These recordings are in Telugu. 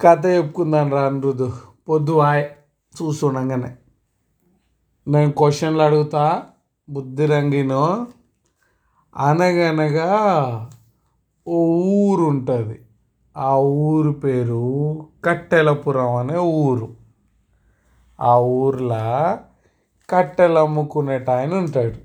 కథ చెప్పుకుందాం రా రుదు పొద్దు వాయ్. చూస్తుండగానే. నేను క్వశ్చన్లు అడుగుతా బుద్ధి రంగిను. అనగనగా ఓ ఊరు ఉంటుంది ఆ ఊరు పేరు కట్టెలపురం అనే ఊరు. ఆ ఊర్లో కట్టెలు అమ్ముకునేట ఆయన ఉంటాడు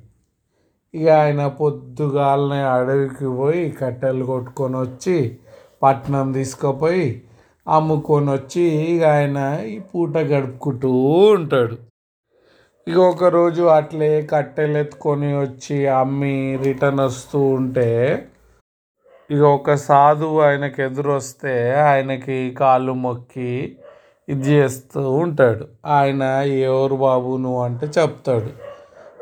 ఇక ఆయన పొద్దుగాలనే అడవికి పోయి కట్టెలు కొట్టుకొని వచ్చి పట్నం తీసుకుపోయి అమ్ముకొని వచ్చి ఇక ఆయన ఈ పూట గడుపుకుంటూ ఉంటాడు. ఇక ఒకరోజు అట్లే కట్టెలు ఎత్తుకొని వచ్చి అమ్మి రిటర్న్ వస్తూ ఉంటే ఇక ఒక సాధువు ఆయనకి ఎదురొస్తే ఆయనకి కాళ్ళు మొక్కి ఇది చేస్తూ ఉంటాడు. ఆయన ఎవరు బాబు నువ్వు అంటే చెప్తాడు.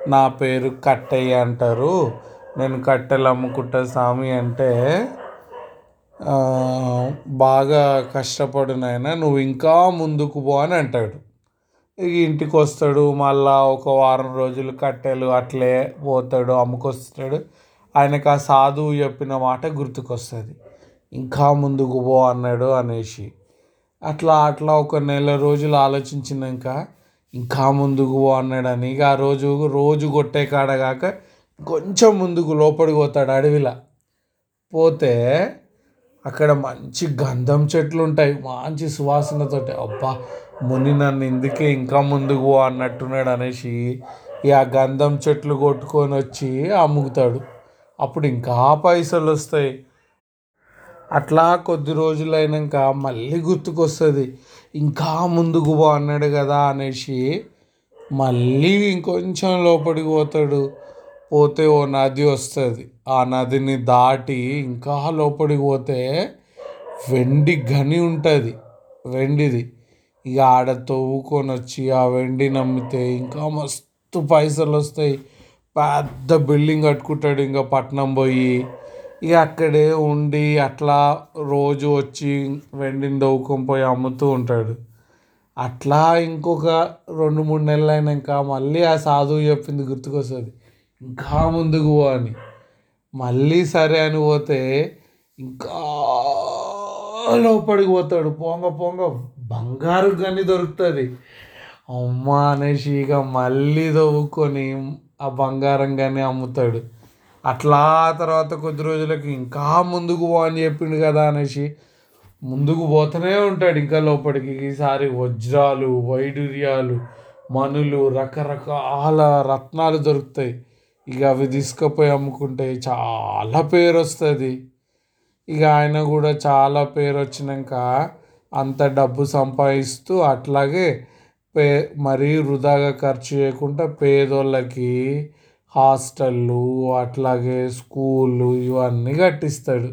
నా పేరు కట్టయ్య అంటారు. నేను కట్టెలు అమ్ముకుంటా స్వామి అంటే బాగా కష్టపడు నాయన నువ్వు ఇంకా ముందుకు పో అని అంటాడు. ఇక ఇంటికి వస్తాడు మళ్ళా ఒక వారం రోజులు కట్టెలు అట్లే పోతాడు అమ్ముకొస్తాడు. ఆయనకు ఆ సాధువు చెప్పిన మాట గుర్తుకొస్తుంది. ఇంకా ముందుకు పో అన్నాడు అనేసి అట్లా అట్లా ఒక నెల రోజులు ఆలోచించినాక ఇంకా ముందుకు పో అన్నాడని ఇక ఆ రోజు రోజు కొట్టే కాడ కాక కొంచెం ముందుకు లోపలికి పోతాడు అడవిలో. పోతే అక్కడ మంచి గంధం చెట్లు ఉంటాయి మంచి సువాసనతోటి అబ్బా ముని నన్ను ఇందుకే ఇంకా ముందుకు పో అన్నట్టున్నాడు అనేసి ఇక ఆ గంధం చెట్లు కొట్టుకొని వచ్చి అమ్ముతాడు. అప్పుడు ఇంకా పైసలు వస్తాయి. అట్లా కొద్ది రోజులు అయినాక మళ్ళీ గుర్తుకొస్తుంది ఇంకా ముందుకు పో అన్నాడు కదా అనేసి మళ్ళీ ఇంకొంచెం లోపలికి పోతాడు. పోతే ఓ నది వస్తుంది. ఆ నదిని దాటి ఇంకా లోపలికి పోతే వెండి గని ఉంటుంది. వెండిది. ఇక ఆడ తవ్వుకొని వచ్చి ఆ వెండిని అమ్మితే ఇంకా మస్తు పైసలు వస్తాయి. పెద్ద బిల్డింగ్ కట్టుకుంటాడు ఇంకా పట్నం పోయి. ఇక అక్కడే ఉండి అట్లా రోజు వచ్చి వెండిని తవ్వుకొని పోయి అమ్ముతూ ఉంటాడు. అట్లా ఇంకొక రెండు మూడు నెలలు అయినాక మళ్ళీ ఆ సాధువు చెప్పింది గుర్తుకొస్తుంది. ఇంకా ముందుకు పో అని. మళ్ళీ సరే అని పోతే ఇంకా లోపలికి పోతాడు. పొంగ పొంగ బంగారు గని దొరుకుతుంది. అమ్మ అనేసి ఇక మళ్ళీ తవ్వుకొని ఆ బంగారం కానీ అమ్ముతాడు. అట్లా తర్వాత కొద్ది రోజులకి ఇంకా ముందుకు పో అని చెప్పిండు కదా అనేసి ముందుకు పోతూనే ఉంటాడు ఇంకా లోపలికి ఈసారి వజ్రాలు వైడూర్యాలు మనులు రకరకాల రత్నాలు దొరుకుతాయి. ఇక అవి తీసుకుపోయి అమ్ముకుంటే చాలా పేరు వస్తుంది ఇక ఆయన కూడా చాలా పేరు వచ్చినాక అంత డబ్బు సంపాదిస్తూ అట్లాగే పే మరీ వృధాగా ఖర్చు చేయకుండా పేదోళ్ళకి హాస్టళ్ళు అట్లాగే స్కూళ్ళు ఇవన్నీ కట్టిస్తాడు.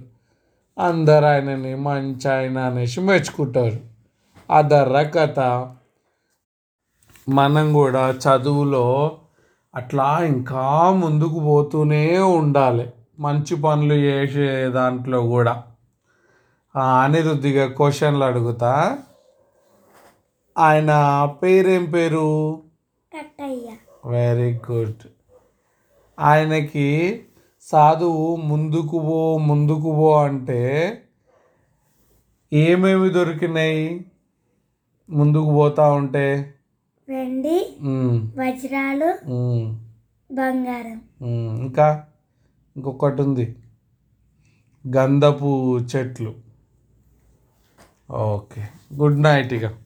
అందరు ఆయనని మంచి ఆయన అనేసి మెచ్చుకుంటారు. అదర్ర కథ మనం కూడా చదువులో అట్లా ఇంకా ముందుకు పోతూనే ఉండాలి. మంచి పనులు చేసే దాంట్లో కూడా. అనిరుద్ధిగా క్వశ్చన్లు అడుగుతా. ఆయన పేరేం పేరు? వెరీ గుడ్ ఆయనకి సాధువు ముందుకు పో ముందుకు పో అంటే ఏమేమి దొరికినాయి? ముందుకు పోతా ఉంటే? వెండి వజ్రాలు బంగారం. ఇంకా ఇంకొకటి ఉంది. గంధపు చెట్లు. ఓకే. గుడ్ నైట్ ఇక.